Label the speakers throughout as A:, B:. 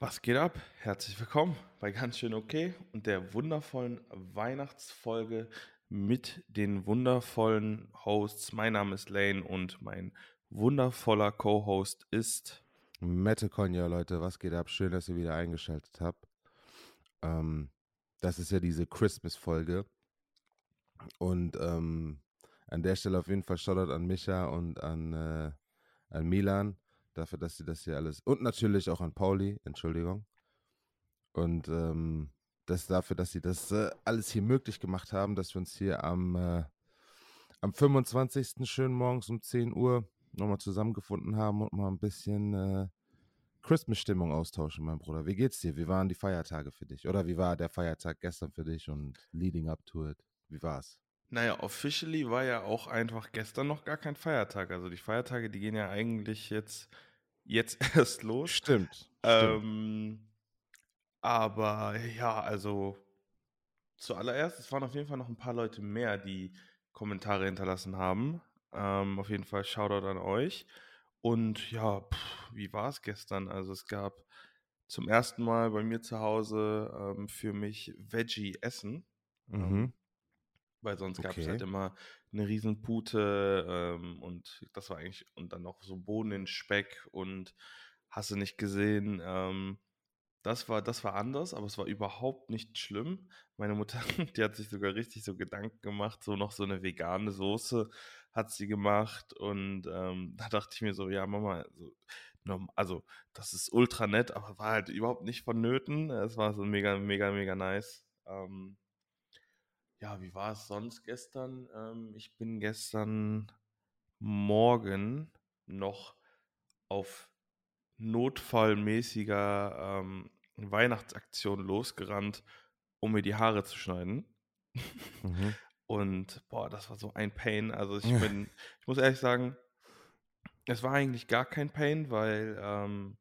A: Was geht ab? Herzlich willkommen bei Ganz schön okay und der wundervollen Weihnachtsfolge mit den wundervollen Hosts. Mein Name ist Lane und mein wundervoller Co-Host ist
B: Mette Konja, Leute, was geht ab? Schön, dass ihr wieder eingeschaltet habt. Ähm, das ist ja diese Christmas-Folge. Und ähm, an der Stelle auf jeden Fall Shoutout an Micha und an, äh, an Milan dafür, dass sie das hier alles. Und natürlich auch an Pauli, Entschuldigung. Und ähm, das dafür, dass sie das äh, alles hier möglich gemacht haben, dass wir uns hier am, äh, am 25. schön morgens um 10 Uhr nochmal zusammengefunden haben und mal ein bisschen äh, Christmas-Stimmung austauschen, mein Bruder. Wie geht's dir? Wie waren die Feiertage für dich? Oder wie war der Feiertag gestern für dich und leading up to it? Wie war's?
A: Naja, officially war ja auch einfach gestern noch gar kein Feiertag. Also die Feiertage, die gehen ja eigentlich jetzt, jetzt erst los.
B: Stimmt.
A: Ähm, aber ja, also zuallererst, es waren auf jeden Fall noch ein paar Leute mehr, die Kommentare hinterlassen haben. Ähm, auf jeden Fall Shoutout an euch. Und ja, pff, wie war es gestern? Also es gab zum ersten Mal bei mir zu Hause ähm, für mich Veggie-Essen. Ähm,
B: Mhm.
A: Weil sonst gab es
B: Okay.
A: halt immer eine Riesenpute ähm, und das war eigentlich, und dann noch so Bohnen in Speck und hast du nicht gesehen. Ähm, das war, das war anders, aber es war überhaupt nicht schlimm. Meine Mutter, die hat sich sogar richtig so Gedanken gemacht, so noch so eine vegane Soße hat sie gemacht und ähm, da dachte ich mir so, ja Mama, so, norm- also das ist ultra nett, aber war halt überhaupt nicht vonnöten. Es war so mega, mega, mega nice. Ähm, ja, wie war es sonst gestern? Ähm, ich bin gestern Morgen noch auf notfallmäßiger ähm, Weihnachtsaktion losgerannt, um mir die Haare zu schneiden.
B: Mhm.
A: Und boah, das war so ein Pain. Also ich bin, ich muss ehrlich sagen, es war eigentlich gar kein Pain, weil ähm,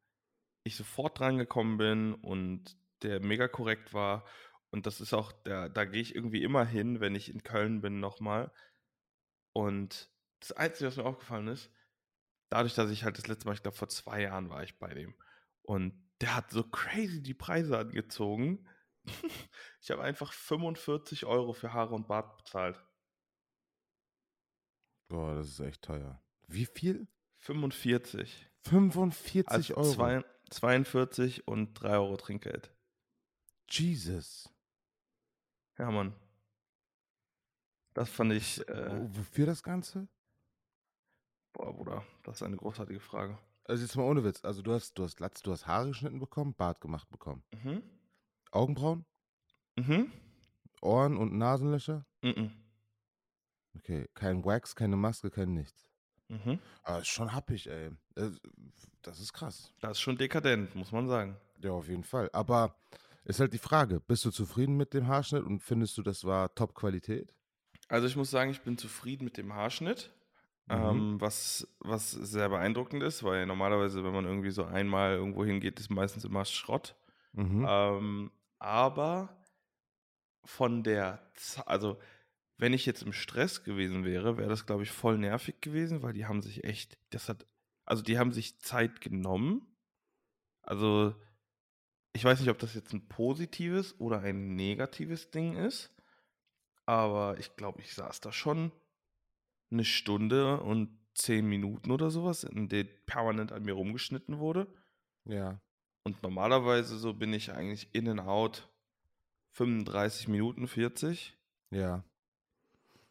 A: ich sofort drangekommen bin und der mega korrekt war. Und das ist auch, der, da gehe ich irgendwie immer hin, wenn ich in Köln bin nochmal. Und das Einzige, was mir aufgefallen ist, dadurch, dass ich halt das letzte Mal, ich glaube vor zwei Jahren war ich bei dem. Und der hat so crazy die Preise angezogen. ich habe einfach 45 Euro für Haare und Bart bezahlt.
B: Boah, das ist echt teuer. Wie viel?
A: 45.
B: 45
A: Also
B: Euro.
A: zwei, 42 und 3 Euro Trinkgeld.
B: Jesus.
A: Ja, Mann. Das fand ich, äh,
B: Wo- Wofür das Ganze?
A: boah, Bruder, das ist eine großartige Frage.
B: Also jetzt mal ohne Witz. Also du hast, du hast Latz, du hast Haare geschnitten bekommen, Bart gemacht bekommen.
A: Mhm.
B: Augenbrauen,
A: Mhm.
B: Ohren und Nasenlöcher?
A: Mhm.
B: Okay, kein Wax, keine Maske, kein nichts.
A: Mhm.
B: Aber ist schon happig, ey. Das, das ist krass.
A: Das ist schon dekadent, muss man sagen.
B: Ja, auf jeden Fall. Aber ist halt die Frage, bist du zufrieden mit dem Haarschnitt und findest du, das war Top-Qualität?
A: Also ich muss sagen, ich bin zufrieden mit dem Haarschnitt,
B: Mhm.
A: ähm, was, was sehr beeindruckend ist, weil normalerweise, wenn man irgendwie so einmal irgendwo hingeht, ist meistens immer Schrott.
B: Mhm.
A: Ähm, aber von der, Z also wenn ich jetzt im Stress gewesen wäre, wäre das, glaube ich, voll nervig gewesen, weil die haben sich echt, das hat, also die haben sich Zeit genommen. Also ich weiß nicht, ob das jetzt ein positives oder ein negatives Ding ist, aber ich glaube, ich saß da schon eine Stunde und zehn Minuten oder sowas, in der permanent an mir rumgeschnitten wurde.
B: Ja.
A: Und normalerweise so bin ich eigentlich in and out 35 Minuten 40.
B: Ja.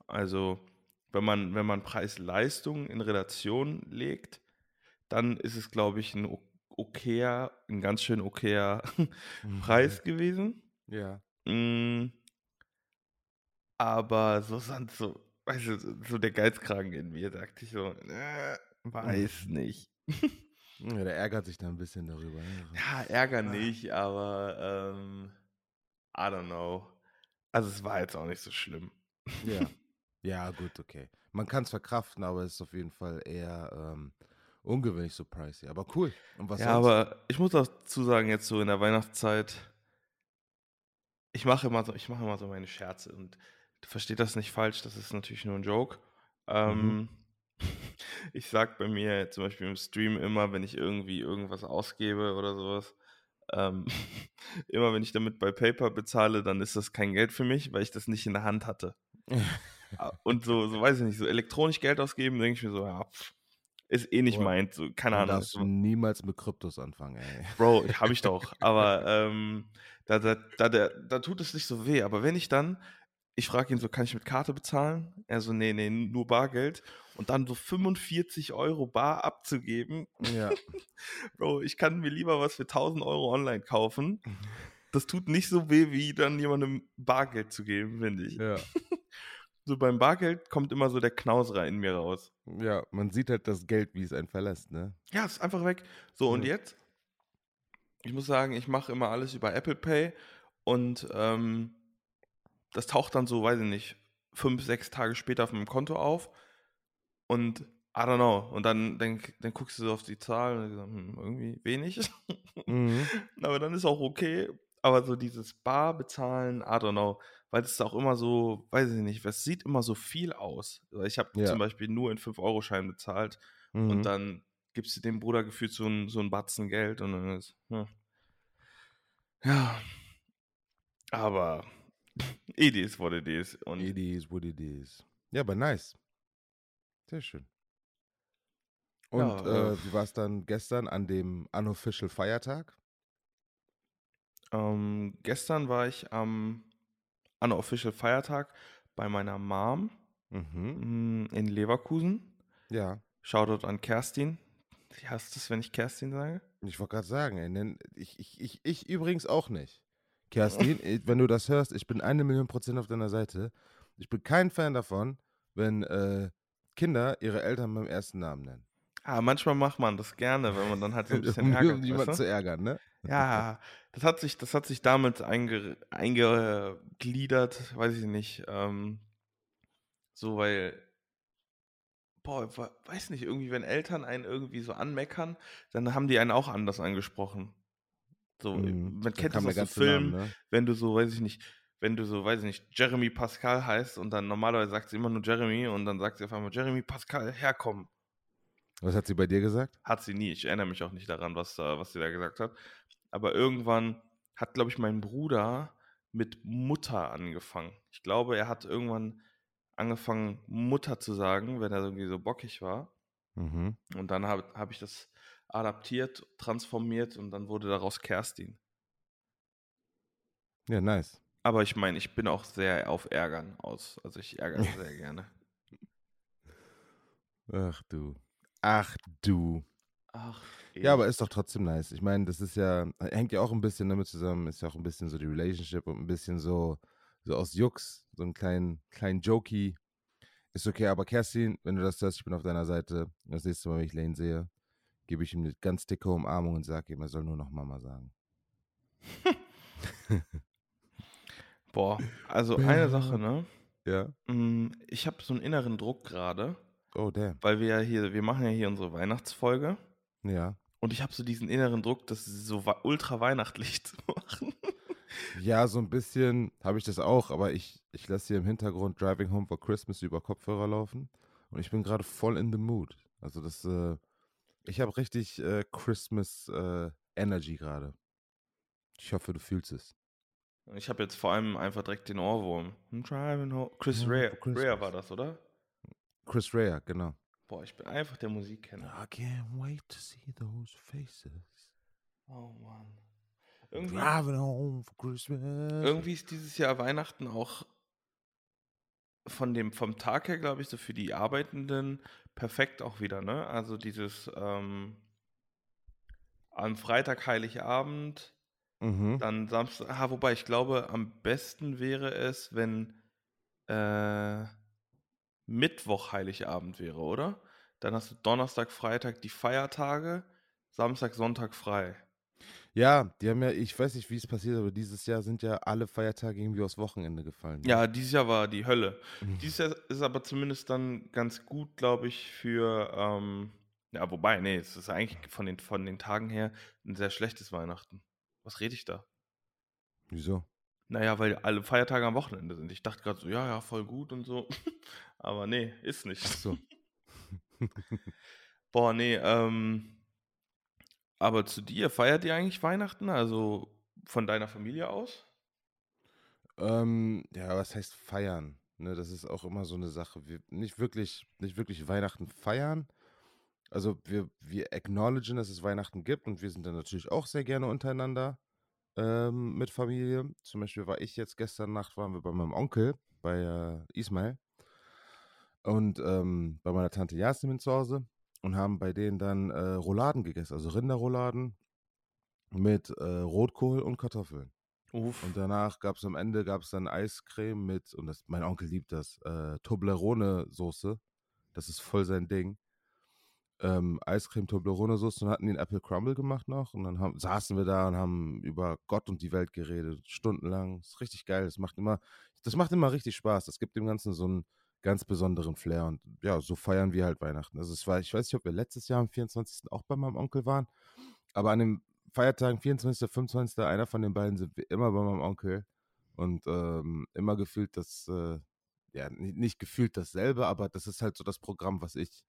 A: Also wenn man, wenn man Preis-Leistung in Relation legt, dann ist es, glaube ich, ein okayer, ein ganz schön okayer Preis gewesen.
B: Ja.
A: Mm, Aber so sonst so, weißt du, so- der Geizkragen in mir, dachte ich so, äh, weiß nicht.
B: ja. Der ärgert sich da ein bisschen darüber. ne?
A: Ja, Ärger nicht, aber ähm, I don't know. Also es war jetzt auch nicht so schlimm.
B: Ja. Ja, gut, okay. Man kann es verkraften, aber es ist auf jeden Fall eher ähm, ungewöhnlich so pricey. Aber cool. Und was
A: ja,
B: sonst?
A: aber ich muss dazu sagen, jetzt so in der Weihnachtszeit, ich mache immer so, ich mache immer so meine Scherze und versteht das nicht falsch, das ist natürlich nur ein Joke. Ähm, ich sag bei mir zum Beispiel im Stream immer, wenn ich irgendwie irgendwas ausgebe oder sowas, ähm, immer wenn ich damit bei PayPal bezahle, dann ist das kein Geld für mich, weil ich das nicht in der Hand hatte. Ah, und so, so weiß ich nicht, so elektronisch Geld ausgeben, denke ich mir so, ja, pff, ist eh nicht
B: Boah,
A: meins, so, keine Ahnung.
B: darfst du niemals mit Kryptos anfangen, ey.
A: Bro, habe ich doch. Aber ähm, da, da, da, da, da tut es nicht so weh. Aber wenn ich dann, ich frage ihn so, kann ich mit Karte bezahlen? Er so, nee, nee, nur Bargeld. Und dann so 45 Euro bar abzugeben.
B: Ja.
A: Bro, ich kann mir lieber was für 1000 Euro online kaufen. Das tut nicht so weh, wie dann jemandem Bargeld zu geben, finde ich.
B: ja.
A: So beim Bargeld kommt immer so der Knauserer in mir raus.
B: Ja, man sieht halt das Geld, wie es einen verlässt, ne?
A: Ja, ist einfach weg. So, und
B: Ja.
A: jetzt? Ich muss sagen, ich mache immer alles über Apple Pay und ähm, das taucht dann so, weiß ich nicht, fünf, sechs Tage später auf meinem Konto auf und I don't know. Und dann, dann, dann guckst du so auf die Zahl und denkst, hm, irgendwie wenig.
B: Mhm.
A: Aber dann ist auch okay. Aber so dieses Bar bezahlen, I don't know. Weil es ist auch immer so, weiß ich nicht, es sieht immer so viel aus. Also Ich habe
B: Ja.
A: zum Beispiel nur in 5-Euro-Scheinen bezahlt
B: Mhm.
A: und dann gibst du dem Bruder gefühlt so ein, so ein Batzen Geld und dann ist, hm. ja. Aber it is what it is. Und
B: It is what it is. Ja, aber nice. Sehr schön. Und
A: Ja,
B: äh, wie war es dann gestern an dem unofficial Feiertag?
A: ähm, gestern war ich am unofficial Feiertag bei meiner Mom
B: Mhm.
A: mm, in Leverkusen.
B: Ja.
A: Shoutout an Kerstin. Sie hasst es, wenn ich Kerstin sage.
B: Ich wollte gerade sagen, ich, ich, ich, ich übrigens auch nicht. Kerstin, wenn du das hörst, ich bin eine Million Prozent auf deiner Seite. Ich bin kein Fan davon, wenn äh, Kinder ihre Eltern beim ersten Namen nennen.
A: Ah, manchmal macht man das gerne, wenn man dann halt so ein bisschen
B: um
A: ärgert.
B: um jemanden
A: weißt
B: zu
A: du?
B: ärgern, ne?
A: Ja, das hat sich, das hat sich damals einge, eingegliedert, weiß ich nicht. Ähm, so, weil, boah, weiß nicht, irgendwie, wenn Eltern einen irgendwie so anmeckern, dann haben die einen auch anders angesprochen. So,
B: Mhm.
A: man kennt das aus so Filmen,
B: ne?
A: wenn du so, weiß ich nicht, wenn du so, weiß ich nicht, Jeremy Pascal heißt und dann normalerweise sagt sie immer nur Jeremy und dann sagt sie auf einmal Jeremy Pascal, herkommen.
B: Was hat sie bei dir gesagt?
A: Hat sie nie. Ich erinnere mich auch nicht daran, was, da, was sie da gesagt hat. Aber irgendwann hat, glaube ich, mein Bruder mit Mutter angefangen. Ich glaube, er hat irgendwann angefangen, Mutter zu sagen, wenn er irgendwie so bockig war.
B: Mhm.
A: Und dann habe hab ich das adaptiert, transformiert und dann wurde daraus Kerstin.
B: Ja, nice.
A: Aber ich meine, ich bin auch sehr auf Ärgern aus. Also ich ärgere sehr gerne.
B: Ach du. Ach du.
A: Ach,
B: Ja, aber ist doch trotzdem nice. Ich meine, das ist ja, hängt ja auch ein bisschen damit zusammen, ist ja auch ein bisschen so die Relationship und ein bisschen so, so aus Jux, so einen kleinen, kleinen Jokey. Ist okay, aber Kerstin, wenn du das hörst, ich bin auf deiner Seite. Das nächste Mal, wenn ich Lane sehe, gebe ich ihm eine ganz dicke Umarmung und sage ihm, er soll nur noch Mama sagen.
A: Boah, also eine Sache, ne?
B: Ja?
A: Mm, Ich habe so einen inneren Druck gerade,
B: Oh, damn.
A: weil wir ja hier, wir machen ja hier unsere Weihnachtsfolge
B: Ja.
A: und ich habe so diesen inneren Druck, das so ultra weihnachtlich zu machen.
B: Ja, so ein bisschen habe ich das auch, aber ich, ich lasse hier im Hintergrund Driving Home for Christmas über Kopfhörer laufen und ich bin gerade voll in the mood. Also das, äh, ich habe richtig äh, Christmas äh, Energy gerade. Ich hoffe, du fühlst es.
A: Ich habe jetzt vor allem einfach direkt den Ohrwurm. Driving home. Chris
B: Home.
A: Rea war das, oder?
B: Chris Rea, genau.
A: Boah, ich bin einfach der Musikkenner.
B: I can't wait to see those faces.
A: Oh Mann. Irgendwie,
B: Driving home for Christmas.
A: irgendwie ist dieses Jahr Weihnachten auch von dem, vom Tag her, glaube ich, so für die Arbeitenden perfekt auch wieder, ne? Also dieses ähm, am Freitag Heiligabend,
B: Mhm.
A: dann Samstag, ah, wobei ich glaube, am besten wäre es, wenn äh, Mittwoch Heiligabend wäre, oder? Dann hast du Donnerstag, Freitag die Feiertage, Samstag, Sonntag frei.
B: Ja, die haben ja, ich weiß nicht, wie es passiert, aber dieses Jahr sind ja alle Feiertage irgendwie aufs Wochenende gefallen. ne?
A: Ja, dieses Jahr war die Hölle.
B: Mhm.
A: Dieses Jahr ist aber zumindest dann ganz gut, glaube ich, für, ähm, ja, wobei, nee, es ist eigentlich von den, von den Tagen her ein sehr schlechtes Weihnachten. Was rede ich da?
B: Wieso?
A: Naja, weil alle Feiertage am Wochenende sind. Ich dachte gerade so, ja, ja, voll gut und so. Aber nee, ist nicht.
B: Ach so.
A: Boah, nee, ähm, Aber zu dir, feiert ihr eigentlich Weihnachten? Also von deiner Familie aus?
B: Ähm, ja, was heißt feiern? Ne, das ist auch immer so eine Sache. Wir nicht wirklich, nicht wirklich Weihnachten feiern. Also wir, wir acknowledgen, dass es Weihnachten gibt und wir sind dann natürlich auch sehr gerne untereinander ähm, mit Familie. Zum Beispiel war ich jetzt gestern Nacht, waren wir bei meinem Onkel, bei äh, Ismail und ähm, bei meiner Tante Jasmin zu Hause und haben bei denen dann äh, Rouladen gegessen, also Rinderrouladen mit äh, Rotkohl und Kartoffeln.
A: Uff.
B: Und danach gab es am Ende gab's dann Eiscreme mit, und das, mein Onkel liebt das, äh, Toblerone-Soße. Das ist voll sein Ding. Ähm, Eiscreme, Toblerone-Soße und hatten den Apple Crumble gemacht noch. Und dann haben, saßen wir da und haben über Gott und die Welt geredet, stundenlang. Ist richtig geil. Das macht immer, das macht immer richtig Spaß. Das gibt dem Ganzen so einen ganz besonderen Flair. Und ja, so feiern wir halt Weihnachten. Also es war, ich weiß nicht, ob wir letztes Jahr am 24. auch bei meinem Onkel waren, aber an dem Feiertagen 24., 25., einer von den beiden sind wir immer bei meinem Onkel und ähm, immer gefühlt das, äh, ja, nicht, nicht, gefühlt dasselbe, aber das ist halt so das Programm, was ich,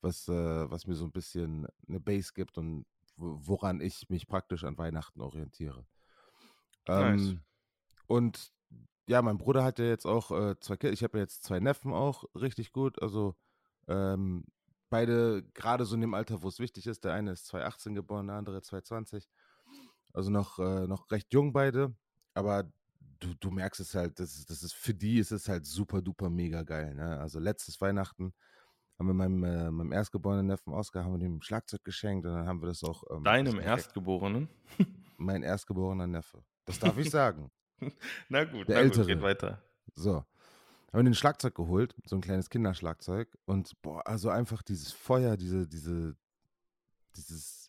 B: was, äh, was mir so ein bisschen eine Base gibt und woran ich mich praktisch an Weihnachten orientiere. Ähm, nice. Und ja, mein Bruder hat ja jetzt auch äh, zwei Kinder, ich habe ja jetzt zwei Neffen auch, richtig gut, also ähm, beide gerade so in dem Alter, wo es wichtig ist. Der eine ist 2018 geboren, der andere 2020. Also noch, äh, noch recht jung beide. Aber du, du merkst es halt, das ist, das ist, für die ist es halt super duper mega geil. Ne? Also letztes Weihnachten haben wir meinem, äh, meinem erstgeborenen Neffen Oscar haben wir dem Schlagzeug geschenkt und dann haben wir das auch.
A: Ähm, Deinem Erstgeborenen?
B: mein erstgeborener Neffe. Das darf ich sagen.
A: na gut,
B: der na ältere. Gut,
A: geht weiter.
B: So haben wir den Schlagzeug geholt, so ein kleines Kinderschlagzeug. Und boah, also einfach dieses Feuer, diese, diese, dieses,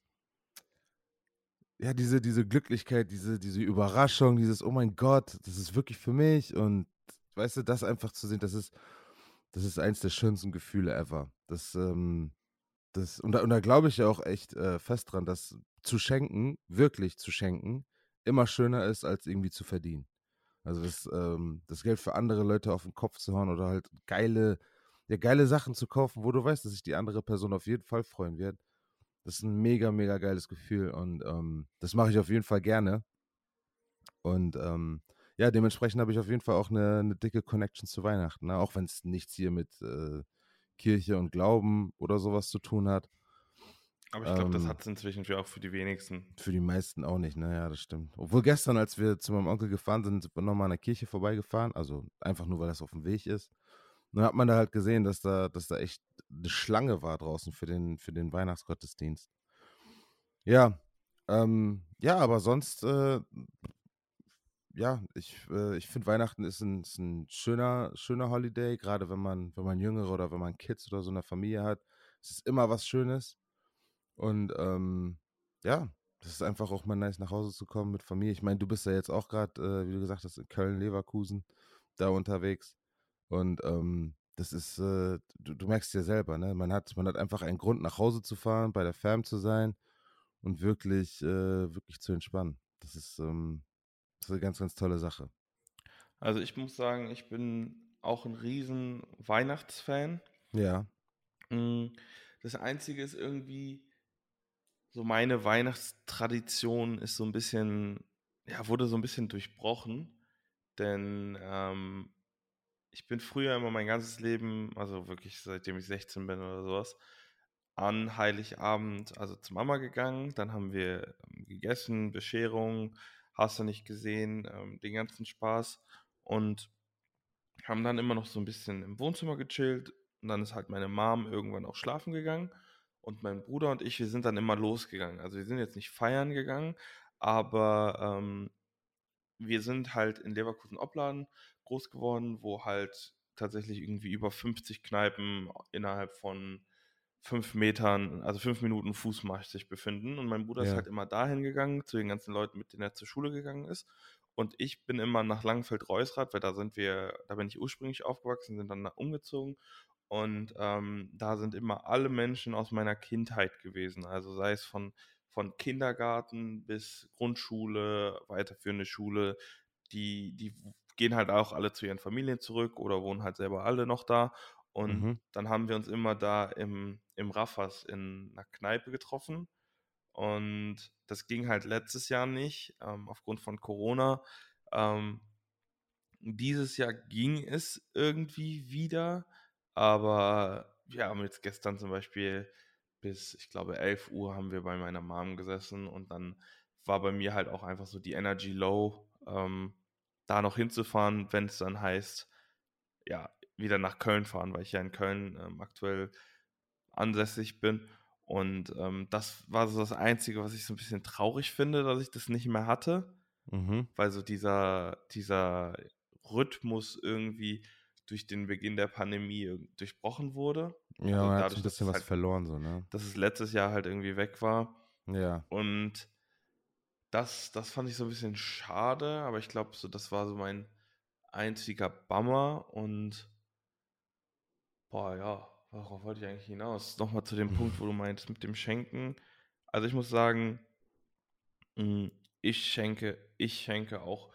B: ja, diese, diese Glücklichkeit, diese, diese Überraschung, dieses, oh mein Gott, das ist wirklich für mich. Und weißt du, das einfach zu sehen, das ist, das ist eins der schönsten Gefühle ever. Das, ähm, das, und da, und da glaube ich ja auch echt äh, fest dran, dass zu schenken, wirklich zu schenken, immer schöner ist, als irgendwie zu verdienen. Also das, ähm, das Geld für andere Leute auf den Kopf zu hauen oder halt geile, ja, geile Sachen zu kaufen, wo du weißt, dass sich die andere Person auf jeden Fall freuen wird. Das ist ein mega, mega geiles Gefühl und ähm, das mache ich auf jeden Fall gerne. Und ähm, ja, dementsprechend habe ich auf jeden Fall auch eine, eine dicke Connection zu Weihnachten, ne? auch wenn es nichts hier mit äh, Kirche und Glauben oder sowas zu tun hat.
A: Aber ich glaube, das ähm. hat es inzwischen für auch für die wenigsten.
B: Für die meisten auch nicht, naja, ne? das stimmt. Obwohl gestern, als wir zu meinem Onkel gefahren sind, sind wir nochmal an der Kirche vorbeigefahren, also einfach nur, weil das auf dem Weg ist. Und dann hat man da halt gesehen, dass da, dass da echt eine Schlange war draußen für den, für den Weihnachtsgottesdienst. Ja, ähm, ja, aber sonst, äh, ja, ich, äh, ich finde Weihnachten ist ein, ist ein schöner, schöner Holiday, gerade wenn man, wenn man Jüngere oder wenn man Kids oder so eine Familie hat. Es ist immer was Schönes. Und ähm, ja, das ist einfach auch mal nice, nach Hause zu kommen mit Familie. Ich meine, du bist ja jetzt auch gerade, äh, wie du gesagt hast, in Köln, Leverkusen da unterwegs. Und ähm, das ist, äh, du, du, merkst ja selber, ne? Man hat, man hat einfach einen Grund, nach Hause zu fahren, bei der Fam zu sein und wirklich, äh, wirklich zu entspannen. Das ist, ähm, das ist eine ganz, ganz tolle Sache.
A: Also ich muss sagen, ich bin auch ein riesen Weihnachtsfan.
B: Ja.
A: Mm, das Einzige ist irgendwie, so meine Weihnachtstradition ist so ein bisschen, ja, wurde so ein bisschen durchbrochen. Denn ähm, ich bin früher immer mein ganzes Leben, also wirklich seitdem ich 16 bin oder sowas, an Heiligabend, also zur Mama gegangen. Dann haben wir ähm, gegessen, Bescherung, hast du nicht gesehen, ähm, den ganzen Spaß. Und haben dann immer noch so ein bisschen im Wohnzimmer gechillt. Und dann ist halt meine Mom irgendwann auch schlafen gegangen. Und mein Bruder und ich, wir sind dann immer losgegangen. Also wir sind jetzt nicht feiern gegangen, aber ähm, wir sind halt in Leverkusen-Opladen groß geworden, wo halt tatsächlich irgendwie über 50 Kneipen innerhalb von fünf Metern, also fünf Minuten Fußmarsch sich befinden. Und mein Bruder ja. ist halt immer dahin gegangen, zu den ganzen Leuten, mit denen er zur Schule gegangen ist. Und ich bin immer nach Langfeld-Reusrath, weil da sind wir, da bin ich ursprünglich aufgewachsen, sind dann umgezogen und ähm, da sind immer alle Menschen aus meiner Kindheit gewesen. Also sei es von, von Kindergarten bis Grundschule, weiterführende Schule. Die, die gehen halt auch alle zu ihren Familien zurück oder wohnen halt selber alle noch da. Und mhm. dann haben wir uns immer da im, im Raffers in einer Kneipe getroffen. Und das ging halt letztes Jahr nicht, ähm, aufgrund von Corona. Ähm, dieses Jahr ging es irgendwie wieder, aber wir haben jetzt gestern zum Beispiel bis, ich glaube, 11 Uhr haben wir bei meiner Mom gesessen und dann war bei mir halt auch einfach so die Energy low, ähm, da noch hinzufahren, wenn es dann heißt, ja, wieder nach Köln fahren, weil ich ja in Köln ähm, aktuell ansässig bin. Und ähm, das war so das Einzige, was ich so ein bisschen traurig finde, dass ich das nicht mehr hatte.
B: Mhm.
A: Weil so dieser, dieser Rhythmus irgendwie durch den Beginn der Pandemie durchbrochen wurde.
B: Ja, man hat ein bisschen was halt, verloren, so, ne?
A: Dass es letztes Jahr halt irgendwie weg war.
B: Ja.
A: Und das, das fand ich so ein bisschen schade, aber ich glaube, so, das war so mein einziger Bummer und boah, ja, worauf wollte ich eigentlich hinaus? Nochmal zu dem Punkt, wo du meinst, mit dem Schenken. Also ich muss sagen, hm, ich schenke, ich schenke auch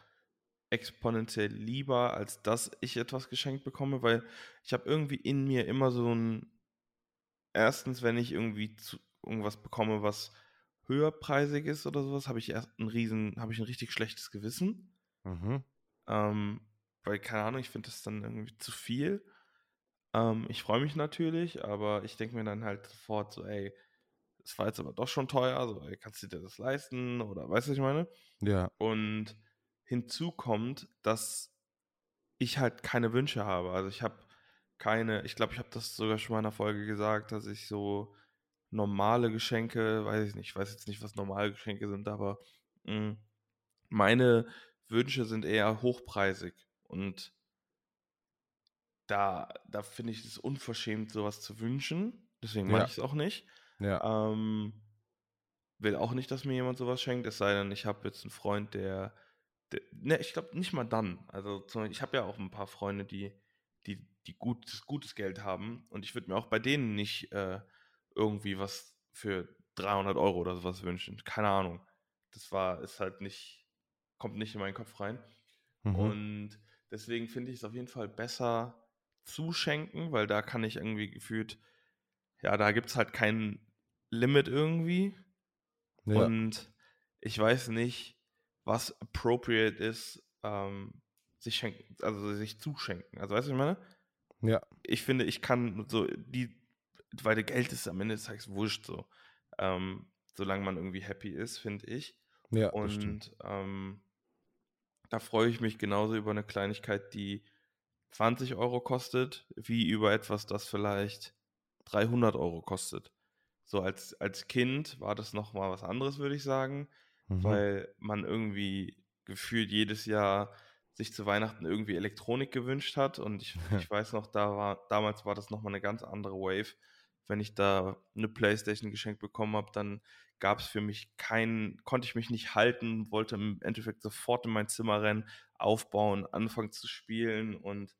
A: exponentiell lieber, als dass ich etwas geschenkt bekomme, weil ich habe irgendwie in mir immer so ein, erstens, wenn ich irgendwie zu, irgendwas bekomme, was höherpreisig ist oder sowas, habe ich erst ein riesen, habe ich ein richtig schlechtes Gewissen.
B: Mhm.
A: Ähm, weil, keine Ahnung, ich finde das dann irgendwie zu viel. Ähm, ich freue mich natürlich, aber ich denke mir dann halt sofort so, ey, es war jetzt aber doch schon teuer, so, ey, kannst du dir das leisten? Oder weißt du, was ich meine?
B: Ja.
A: Und hinzu kommt, dass ich halt keine Wünsche habe. Also ich habe keine, ich glaube, ich habe das sogar schon mal in einer Folge gesagt, dass ich so normale Geschenke, weiß ich nicht, ich weiß jetzt nicht, was normale Geschenke sind, aber mh, hm, meine Wünsche sind eher hochpreisig und da, da finde ich es unverschämt, sowas zu wünschen. Deswegen ja. mache ich es auch nicht.
B: Ja.
A: Ähm, will auch nicht, dass mir jemand sowas schenkt, es sei denn, ich habe jetzt einen Freund, der, der ne, ich glaube nicht mal dann. Also ich habe ja auch ein paar Freunde, die, die, die gutes, gutes Geld haben und ich würde mir auch bei denen nicht äh, irgendwie was für 300 Euro oder sowas wünschen. Keine Ahnung. Das war, ist halt nicht, kommt nicht in meinen Kopf rein. Mhm. Und deswegen finde ich es auf jeden Fall besser zuschenken, weil da kann ich irgendwie gefühlt, ja, da gibt es halt kein Limit irgendwie. Ja. Und ich weiß nicht, was appropriate ist, ähm, sich schenken, also sich zuschenken. Also weißt du, was ich meine?
B: Ja.
A: Ich finde, ich kann so die weil der Geld ist am Ende des Tages wurscht so. Ähm, solange man irgendwie happy ist, finde ich.
B: Ja,
A: und ähm, da freue ich mich genauso über eine Kleinigkeit, die 20 Euro kostet, wie über etwas, das vielleicht 300 Euro kostet. So als, als Kind war das nochmal was anderes, würde ich sagen, mhm. weil man irgendwie gefühlt jedes Jahr sich zu Weihnachten irgendwie Elektronik gewünscht hat und ich, ich weiß noch, da war, damals war das nochmal eine ganz andere Wave wenn ich da eine Playstation geschenkt bekommen habe, dann gab es für mich keinen, konnte ich mich nicht halten, wollte im Endeffekt sofort in mein Zimmer rennen, aufbauen, anfangen zu spielen und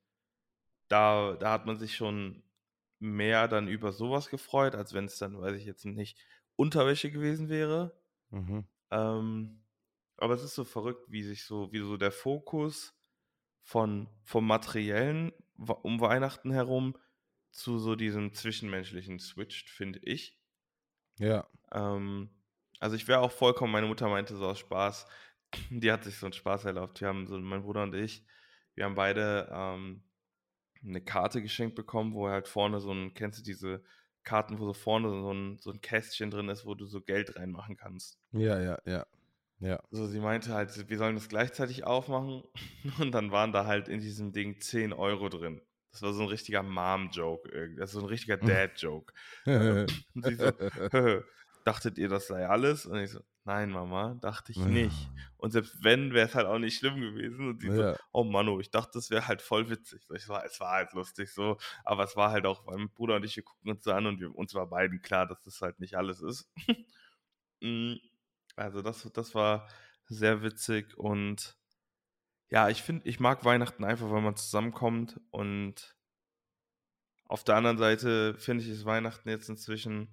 A: da, da hat man sich schon mehr dann über sowas gefreut, als wenn es dann, weiß ich jetzt nicht, Unterwäsche gewesen wäre.
B: Mhm.
A: Ähm, aber es ist so verrückt, wie sich so, wie so der Fokus von, vom Materiellen um Weihnachten herum zu so diesem Zwischenmenschlichen switcht, finde ich.
B: Ja.
A: Ähm, also ich wäre auch vollkommen, meine Mutter meinte so aus Spaß, die hat sich so einen Spaß erlaubt. Wir haben so, mein Bruder und ich, wir haben beide ähm, eine Karte geschenkt bekommen, wo halt vorne so ein, kennst du diese Karten, wo so vorne so ein, so ein Kästchen drin ist, wo du so Geld reinmachen kannst.
B: Ja, ja, ja. Ja.
A: So, sie meinte halt, wir sollen das gleichzeitig aufmachen und dann waren da halt in diesem Ding 10 Euro drin. Das war so ein richtiger Mom-Joke. Das ist so ein richtiger Dad-Joke. und sie so, dachtet ihr, das sei alles? Und ich so, nein, Mama, dachte ich nicht. Und selbst wenn, wäre es halt auch nicht schlimm gewesen. Und sie ja. so, oh Manu, ich dachte, das wäre halt voll witzig. So, ich war, es war halt lustig so, aber es war halt auch, mein Bruder und ich, wir gucken uns so an und wir, uns war beiden klar, dass das halt nicht alles ist. Mm, also das, das war sehr witzig und ja, ich finde, ich mag Weihnachten einfach, weil man zusammenkommt und auf der anderen Seite finde ich es Weihnachten jetzt inzwischen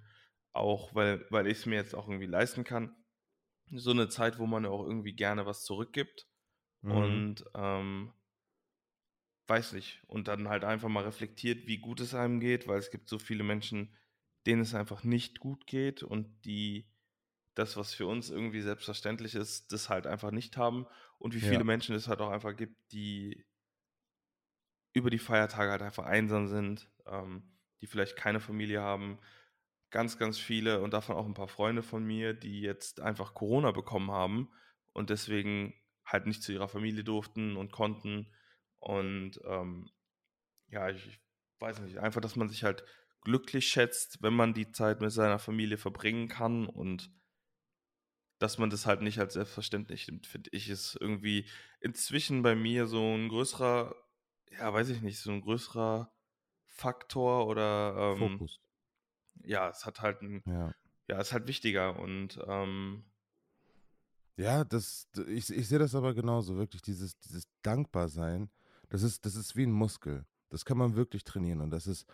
A: auch, weil, weil ich es mir jetzt auch irgendwie leisten kann, so eine Zeit, wo man auch irgendwie gerne was zurückgibt mhm. und ähm, weiß nicht, und dann halt einfach mal reflektiert, wie gut es einem geht, weil es gibt so viele Menschen, denen es einfach nicht gut geht und die das, was für uns irgendwie selbstverständlich ist, das halt einfach nicht haben und wie
B: Ja.
A: viele Menschen es halt auch einfach gibt, die über die Feiertage halt einfach einsam sind, ähm, die vielleicht keine Familie haben. Ganz, ganz viele und davon auch ein paar Freunde von mir, die jetzt einfach Corona bekommen haben und deswegen halt nicht zu ihrer Familie durften und konnten. Und ähm, ja, ich, ich weiß nicht, einfach, dass man sich halt glücklich schätzt, wenn man die Zeit mit seiner Familie verbringen kann und dass man das halt nicht als selbstverständlich nimmt, finde ich, ist irgendwie inzwischen bei mir so ein größerer, ja, weiß ich nicht, so ein größerer Faktor oder ähm,
B: Fokus.
A: ja, es hat halt ein,
B: Ja.
A: ja, es ist halt wichtiger und ähm,
B: Ja, das, ich, ich sehe das aber genauso, wirklich, dieses, dieses Dankbarsein, das ist, das ist wie ein Muskel. Das kann man wirklich trainieren und das ist,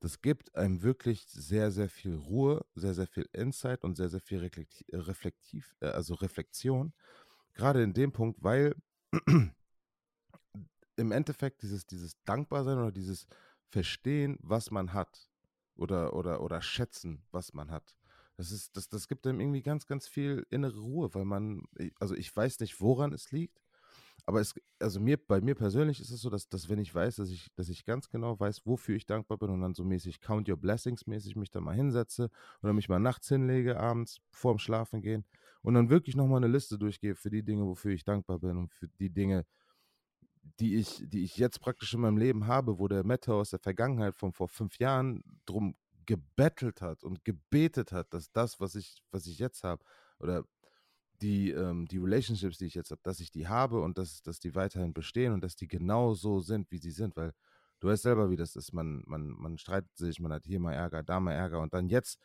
B: das gibt einem wirklich sehr, sehr viel Ruhe, sehr, sehr viel Insight und sehr, sehr viel äh, Reflektiv, äh, also Reflexion. Gerade in dem Punkt, weil im Endeffekt dieses, dieses Dankbarsein oder dieses Verstehen, was man hat oder, oder, oder schätzen, was man hat. Das, ist, das, das gibt einem irgendwie ganz, ganz viel innere Ruhe, weil man, also ich weiß nicht, woran es liegt, aber es, also mir, bei mir persönlich ist es so, dass, dass wenn ich weiß, dass ich, dass ich ganz genau weiß, wofür ich dankbar bin und dann so mäßig Count Your Blessings mäßig mich da mal hinsetze oder mich mal nachts hinlege, abends vorm Schlafen gehen und dann wirklich nochmal eine Liste durchgehe für die Dinge, wofür ich dankbar bin und für die Dinge, die ich, die ich jetzt praktisch in meinem Leben habe, wo der Mette aus der Vergangenheit von vor fünf Jahren drum gebettelt hat und gebetet hat, dass das, was ich, was ich jetzt habe, oder die, ähm, die Relationships, die ich jetzt habe, dass ich die habe und dass, dass die weiterhin bestehen und dass die genau so sind, wie sie sind, weil du weißt selber, wie das ist. Man, man, man streitet sich, man hat hier mal Ärger, da mal Ärger und dann jetzt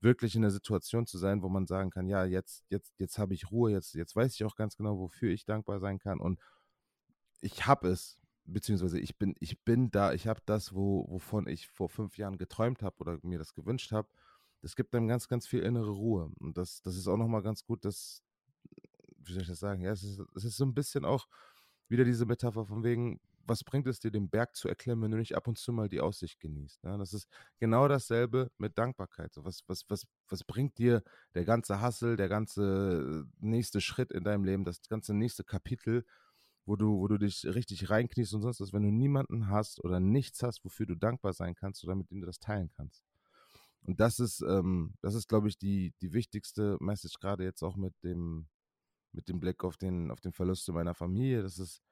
B: wirklich in der Situation zu sein, wo man sagen kann, ja, jetzt, jetzt, jetzt habe ich Ruhe, jetzt, jetzt weiß ich auch ganz genau, wofür ich dankbar sein kann und ich habe es, beziehungsweise ich bin, ich bin da, ich habe das, wo, wovon ich vor fünf Jahren geträumt habe oder mir das gewünscht habe. Das gibt einem ganz, ganz viel innere Ruhe. Und das, das ist auch nochmal ganz gut, dass, wie soll ich das sagen? Ja, es ist, es ist so ein bisschen auch wieder diese Metapher von wegen, was bringt es dir, den Berg zu erklimmen, wenn du nicht ab und zu mal die Aussicht genießt? Ja, das ist genau dasselbe mit Dankbarkeit. So, was, was, was, was bringt dir der ganze Hassel, der ganze nächste Schritt in deinem Leben, das ganze nächste Kapitel, wo du, wo du dich richtig reinkniest und sonst was, wenn du niemanden hast oder nichts hast, wofür du dankbar sein kannst oder mit dem du das teilen kannst. Und das ist, ähm, das ist, glaube ich, die, die wichtigste Message, gerade jetzt auch mit dem, mit dem Blick auf den, auf den Verlust in meiner Familie. Das ist,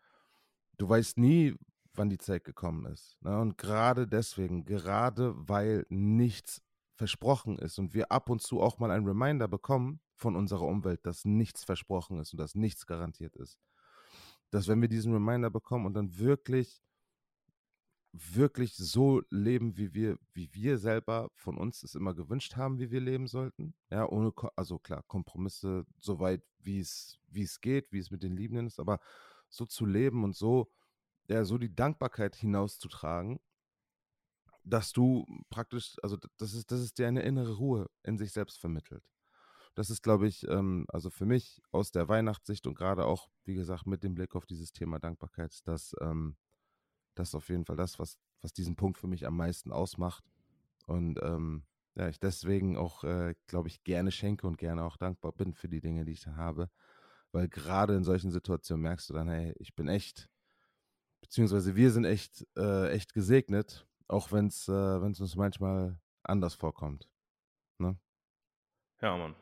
B: du weißt nie, wann die Zeit gekommen ist. Ne? Und gerade deswegen, gerade weil nichts versprochen ist und wir ab und zu auch mal ein Reminder bekommen von unserer Umwelt, dass nichts versprochen ist und dass nichts garantiert ist, dass wenn wir diesen Reminder bekommen und dann wirklich, wirklich so leben, wie wir, wie wir selber von uns es immer gewünscht haben, wie wir leben sollten, ja, ohne, also klar, Kompromisse, so weit, wie es, wie es geht, wie es mit den Liebenden ist, aber so zu leben und so, ja, so die Dankbarkeit hinauszutragen, dass du praktisch, also das ist, das ist dir eine innere Ruhe in sich selbst vermittelt. Das ist, glaube ich, ähm, also für mich aus der Weihnachtssicht und gerade auch, wie gesagt, mit dem Blick auf dieses Thema Dankbarkeit, ist das, ähm, das ist auf jeden Fall das, was, was diesen Punkt für mich am meisten ausmacht. Und ähm, ja, ich deswegen auch, äh, glaube ich, gerne schenke und gerne auch dankbar bin für die Dinge, die ich dann habe. Weil gerade in solchen Situationen merkst du dann, hey, ich bin echt, beziehungsweise wir sind echt, äh, echt gesegnet, auch wenn es äh, wenn's uns manchmal anders vorkommt.
A: ja, Mann.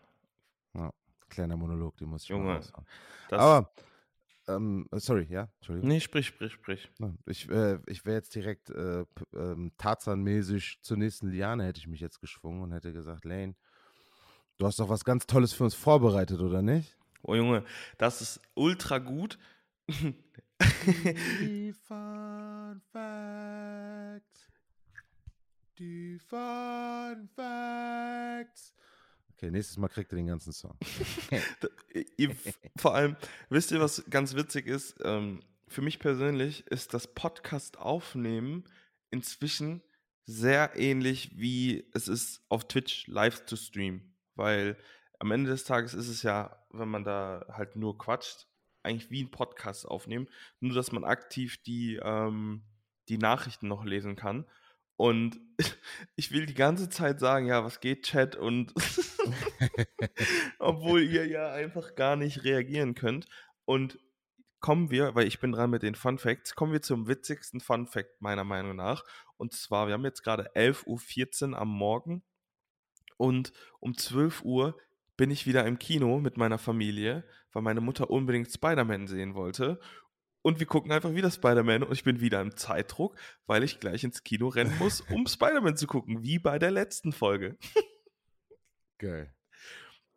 B: Kleiner Monolog, den muss ich
A: Junge,
B: mal.
A: Das,
B: Aber, ähm, sorry, ja, Entschuldigung.
A: nee, sprich, sprich, sprich.
B: Ja, Ich, äh, ich wäre jetzt direkt äh, ähm, Tarzan-mäßig zur nächsten Liane hätte ich mich jetzt geschwungen und hätte gesagt, Lane, du hast doch was ganz Tolles für uns vorbereitet, oder nicht?
A: Oh Junge, das ist ultra gut.
B: Die Fun Facts. Die Fun Facts. Okay, nächstes Mal kriegt ihr den ganzen Song.
A: Vor allem, wisst ihr, was ganz witzig ist? Ähm, für mich persönlich ist das Podcast aufnehmen inzwischen sehr ähnlich wie es ist auf Twitch live zu streamen. Weil am Ende des Tages ist es ja, wenn man da halt nur quatscht, eigentlich wie ein Podcast aufnehmen. Nur, dass man aktiv die, ähm, die Nachrichten noch lesen kann. Und ich will die ganze Zeit sagen, ja, was geht, Chat? Und obwohl ihr ja einfach gar nicht reagieren könnt. Und kommen wir, weil ich bin dran mit den Fun Facts, kommen wir zum witzigsten Fun Fact meiner Meinung nach. Und zwar, wir haben jetzt gerade 11.14 Uhr am Morgen und um 12 Uhr bin ich wieder im Kino mit meiner Familie, weil meine Mutter unbedingt Spider-Man sehen wollte. Und wir gucken einfach wieder Spider-Man und ich bin wieder im Zeitdruck, weil ich gleich ins Kino rennen muss, um Spider-Man zu gucken, wie bei der letzten Folge.
B: Geil.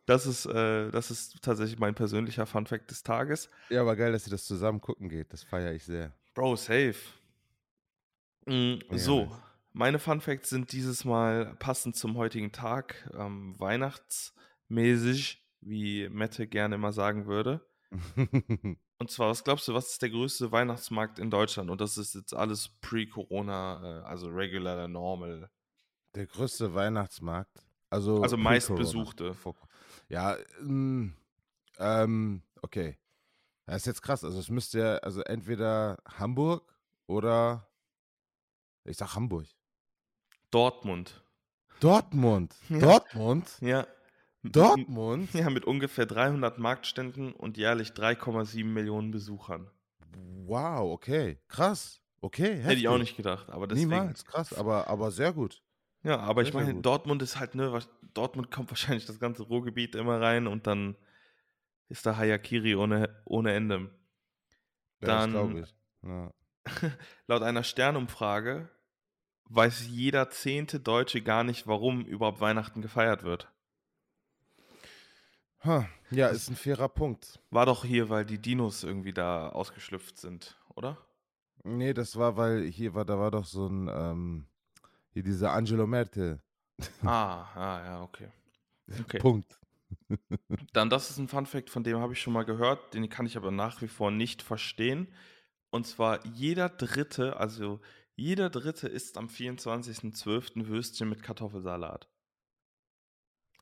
A: Das ist, äh, das ist tatsächlich mein persönlicher Funfact des Tages.
B: Ja, aber geil, dass ihr das zusammen gucken geht. Das feiere ich sehr.
A: Bro, safe. Mm,
B: Ja,
A: so,
B: nice.
A: meine Funfacts sind dieses Mal passend zum heutigen Tag, ähm, weihnachtsmäßig, wie Mette gerne immer sagen würde. Und zwar, was glaubst du, was ist der größte Weihnachtsmarkt in Deutschland? Und das ist jetzt alles pre-Corona, äh, also regular, normal.
B: Der größte Weihnachtsmarkt. Also,
A: Also meistbesuchte.
B: Vor- Ja, ähm, ähm, okay. Das ist jetzt krass. Also es müsste ja, also entweder Hamburg oder ich sag Hamburg.
A: Dortmund.
B: Dortmund.
A: Ja.
B: Dortmund?
A: Ja.
B: Dortmund?
A: Ja, mit ungefähr 300 Marktständen und jährlich 3,7 Millionen Besuchern.
B: Wow, okay. Krass. Okay,
A: Hätte ich auch
B: heftig.
A: nicht gedacht, aber deswegen.
B: Niemals, krass, aber, aber sehr gut.
A: Ja, aber ich
B: Sehr, sehr
A: meine. Dortmund ist halt, ne, Dortmund kommt wahrscheinlich das ganze Ruhrgebiet immer rein und dann ist da Hayakiri ohne, ohne Ende.
B: Ja,
A: Dann-
B: das glaube ich. Ja.
A: Laut einer Sternumfrage weiß jeder zehnte Deutsche gar nicht, warum überhaupt Weihnachten gefeiert wird.
B: Ha, ja, ist ein fairer Punkt.
A: War doch hier, weil die Dinos irgendwie da ausgeschlüpft sind, oder?
B: Nee, das war, weil hier war, da war doch so ein, ähm, hier dieser Angelo Merkel.
A: ah, ah, ja, okay. Okay.
B: Punkt.
A: Dann, das ist ein Funfact, von dem habe ich schon mal gehört, den kann ich aber nach wie vor nicht verstehen. Und zwar jeder Dritte, also jeder Dritte isst am 24.12. Würstchen mit Kartoffelsalat.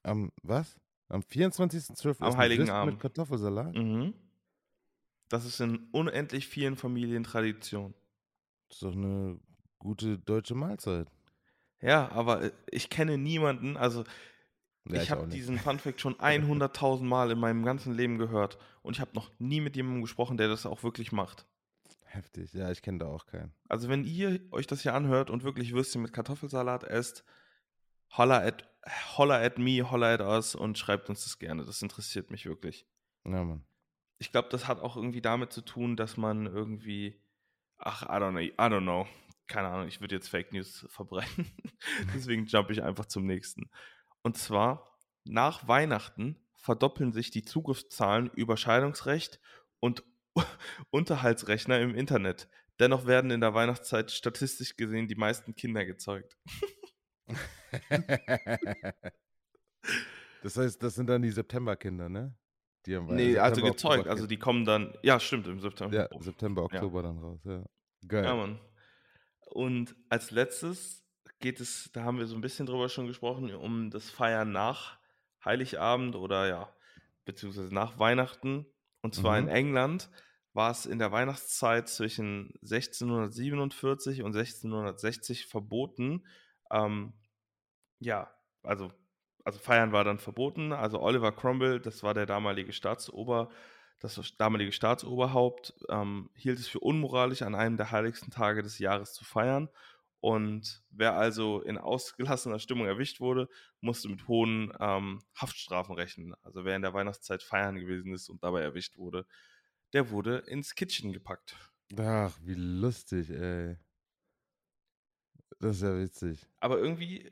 B: Am, was? Am 24.12.
A: Am Heiligen Abend.
B: mit Kartoffelsalat?
A: Mhm. Das ist in unendlich vielen Familien Tradition.
B: Das ist doch eine gute deutsche Mahlzeit.
A: Ja, aber äh, ich kenne niemanden, also
B: Ja,
A: ich
B: auch
A: habe diesen Funfact schon 100.000 Mal in meinem ganzen Leben gehört und ich habe noch nie mit jemandem gesprochen, der das auch wirklich macht.
B: Heftig. Ja, ich kenne da auch keinen.
A: Also wenn ihr euch das hier anhört und wirklich Würstchen mit Kartoffelsalat esst, holla at, holla at me, holla at us und schreibt uns das gerne. Das interessiert mich wirklich.
B: Ja, Mann.
A: Ich glaube, das hat auch irgendwie damit zu tun, dass man irgendwie, ach, I don't know, I don't know. Keine Ahnung, ich würde jetzt Fake News verbreiten. Deswegen jump ich einfach zum nächsten. Und zwar, nach Weihnachten verdoppeln sich die Zugriffszahlen über Scheidungsrecht und Unterhaltsrechner im Internet. Dennoch werden in der Weihnachtszeit statistisch gesehen die meisten Kinder gezeugt.
B: das heißt, das sind dann die Septemberkinder, ne? Die haben
A: Nee, also
B: September,
A: gezeugt.
B: Oktober-
A: Also die kommen dann, ja, stimmt, im September.
B: Ja, September, Oktober dann raus, ja. Geil.
A: Ja, Mann. Und als letztes geht es, da haben wir so ein bisschen drüber schon gesprochen, um das Feiern nach Heiligabend oder ja, beziehungsweise nach Weihnachten. Und zwar
B: Mhm.
A: in England war es in der Weihnachtszeit zwischen 1647 und 1660 verboten. Ähm, ja, also, also feiern war dann verboten. Also Oliver Cromwell, das war der damalige Staatsober, das damalige Staatsoberhaupt, ähm, hielt es für unmoralisch, an einem der heiligsten Tage des Jahres zu feiern. Und wer also in ausgelassener Stimmung erwischt wurde, musste mit hohen ähm, Haftstrafen rechnen. Also wer in der Weihnachtszeit feiern gewesen ist und dabei erwischt wurde, der wurde ins Kitchen gepackt.
B: Ach, wie lustig, ey. Das ist ja witzig.
A: Aber irgendwie,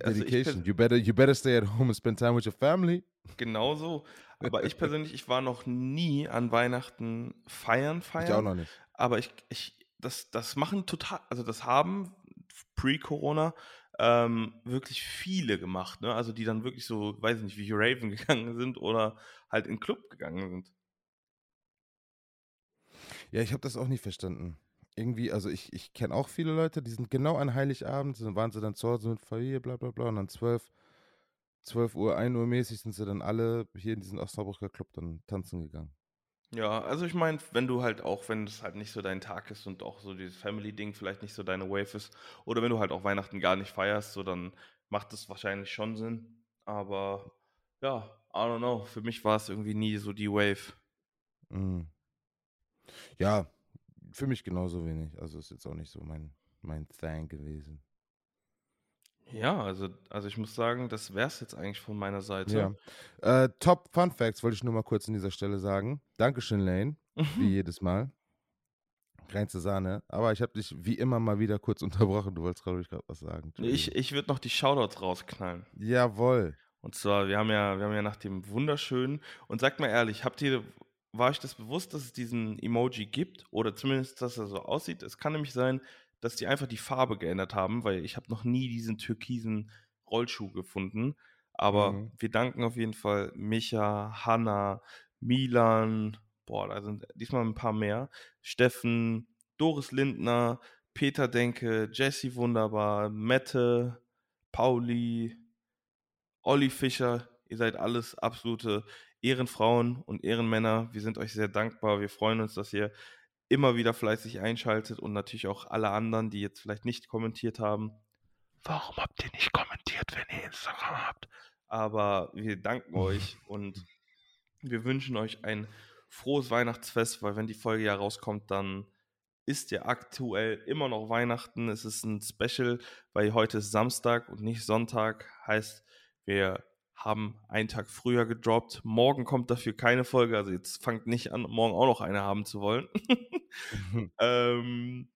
A: also
B: Dedication. You better, you better stay at home and spend time with your family.
A: genauso. Aber ich persönlich, ich war noch nie an Weihnachten feiern, feiern.
B: Ich auch noch nicht.
A: Aber ich, ich, das, das machen total, also das haben pre-Corona ähm, wirklich viele gemacht, ne? Also die dann wirklich so, weiß ich nicht, wie Raven gegangen sind oder halt in den Club gegangen sind.
B: Ja, ich habe das auch nicht verstanden. Irgendwie, also ich, ich kenne auch viele Leute, die sind genau an Heiligabend, dann waren sie dann zu Hause mit Familie, bla bla bla, und dann 12, 12 Uhr, 1 Uhr mäßig sind sie dann alle hier in diesen Osnabrücker Club dann tanzen gegangen.
A: Ja, also ich meine, wenn du halt auch, wenn es halt nicht so dein Tag ist und auch so dieses Family-Ding vielleicht nicht so deine Wave ist, oder wenn du halt auch Weihnachten gar nicht feierst, so dann macht das wahrscheinlich schon Sinn. Aber ja, I don't know. Für mich war es irgendwie nie so die Wave.
B: Mhm. Ja, für mich genauso wenig. Also ist jetzt auch nicht so mein, mein Thing gewesen.
A: Ja, also, also ich muss sagen, das wäre es jetzt eigentlich von meiner Seite.
B: Ja. Äh, Top Fun Facts wollte ich nur mal kurz an dieser Stelle sagen. Dankeschön, Lane, wie jedes Mal. Reinste Sahne. Aber ich habe dich wie immer mal wieder kurz unterbrochen. Du wolltest, glaube ich, gerade was sagen.
A: Ich, ich würde noch die Shoutouts rausknallen.
B: Jawohl.
A: Und zwar, wir haben ja, wir haben ja nach dem wunderschönen, und sagt mal ehrlich, habt ihr, war euch das bewusst, dass es diesen Emoji gibt? Oder zumindest, dass er so aussieht? Es kann nämlich sein, dass die einfach die Farbe geändert haben, weil ich habe noch nie diesen türkisen Rollschuh gefunden. Aber mhm. wir danken auf jeden Fall Micha, Hanna, Milan, boah, da sind diesmal ein paar mehr, Steffen, Doris Lindner, Peter Denke, Jesse Wunderbar, Mette, Pauli, Olli Fischer, ihr seid alles absolute Ehrenfrauen und Ehrenmänner. Wir sind euch sehr dankbar. Wir freuen uns, dass ihr immer wieder fleißig einschaltet und natürlich auch alle anderen, die jetzt vielleicht nicht kommentiert haben. Warum habt ihr nicht kommentiert, wenn ihr Instagram habt? Aber wir danken euch und wir wünschen euch ein frohes Weihnachtsfest, weil wenn die Folge ja rauskommt, dann ist ja aktuell immer noch Weihnachten. Es ist ein Special, weil heute ist Samstag und nicht Sonntag. Heißt, wir haben einen Tag früher gedroppt. Morgen kommt dafür keine Folge. Also jetzt fangt nicht an, morgen auch noch eine haben zu wollen. Mhm. ähm,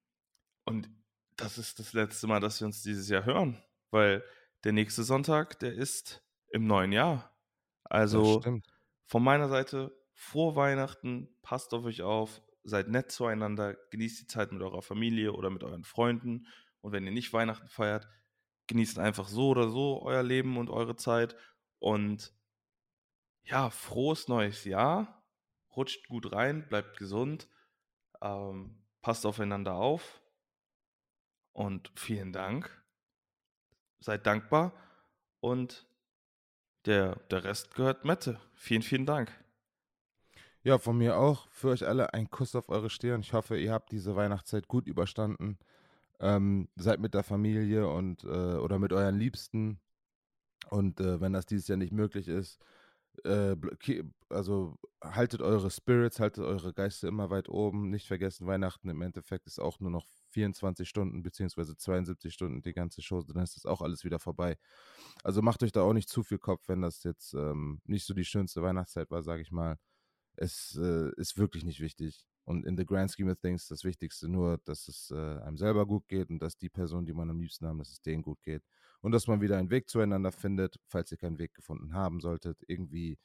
A: und das ist das letzte Mal, dass wir uns dieses Jahr hören, weil der nächste Sonntag, der ist im neuen Jahr. Also von meiner Seite frohe Weihnachten, passt auf euch auf, seid nett zueinander, genießt die Zeit mit eurer Familie oder mit euren Freunden. Und wenn ihr nicht Weihnachten feiert, genießt einfach so oder so euer Leben und eure Zeit und ja, frohes neues Jahr. Rutscht gut rein, bleibt gesund, ähm, passt aufeinander auf. Und vielen Dank. Seid dankbar. Und der, der Rest gehört Mette. Vielen, vielen Dank.
B: Ja, von mir auch. Für euch alle ein Kuss auf eure Stirn. Ich hoffe, ihr habt diese Weihnachtszeit gut überstanden. Ähm, seid mit der Familie und äh, oder mit euren Liebsten und äh, wenn das dieses Jahr nicht möglich ist, äh, also haltet eure Spirits, haltet eure Geister immer weit oben. Nicht vergessen, Weihnachten im Endeffekt ist auch nur noch 24 Stunden beziehungsweise 72 Stunden die ganze Show, dann ist das auch alles wieder vorbei. Also macht euch da auch nicht zu viel Kopf, wenn das jetzt ähm, nicht so die schönste Weihnachtszeit war, sage ich mal. Es äh, ist wirklich nicht wichtig. Und in the grand scheme of things das Wichtigste nur, dass es äh, einem selber gut geht und dass die Person, die man am liebsten haben, dass es denen gut geht. Und dass man wieder einen Weg zueinander findet, falls ihr keinen Weg gefunden haben solltet. Irgendwie,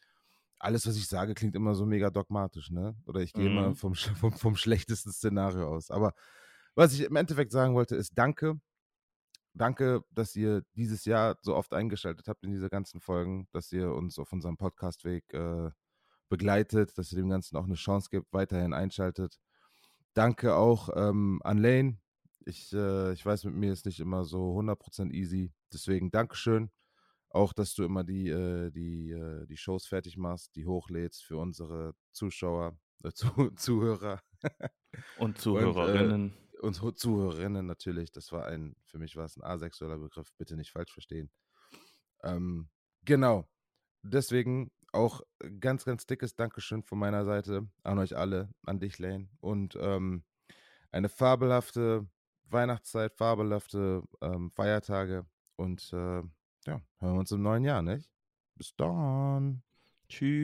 B: alles, was ich sage, klingt immer so mega dogmatisch, ne? Oder ich gehe mhm. immer vom, vom, vom schlechtesten Szenario aus. Aber was ich im Endeffekt sagen wollte, ist Danke. Danke, dass ihr dieses Jahr so oft eingeschaltet habt in diese ganzen Folgen, dass ihr uns auf unserem Podcastweg äh, begleitet, dass ihr dem Ganzen auch eine Chance gibt, weiterhin einschaltet. Danke auch ähm, an Lane. Ich, äh, ich weiß, mit mir ist nicht immer so 100% easy. Deswegen Dankeschön. Auch, dass du immer die, äh, die, äh, die Shows fertig machst, die hochlädst für unsere Zuschauer, äh, zu, Zuhörer.
A: Und Zuhörerinnen.
B: Und, äh, und Zuhörerinnen natürlich. Das war ein, für mich war es ein asexueller Begriff. Bitte nicht falsch verstehen. Ähm, genau. Deswegen auch ganz, ganz dickes Dankeschön von meiner Seite an euch alle, an dich, Lane. Und ähm, eine fabelhafte Weihnachtszeit, fabelhafte ähm, Feiertage. Und äh, ja, hören wir uns im neuen Jahr, nicht? Bis dann.
A: Tschüss.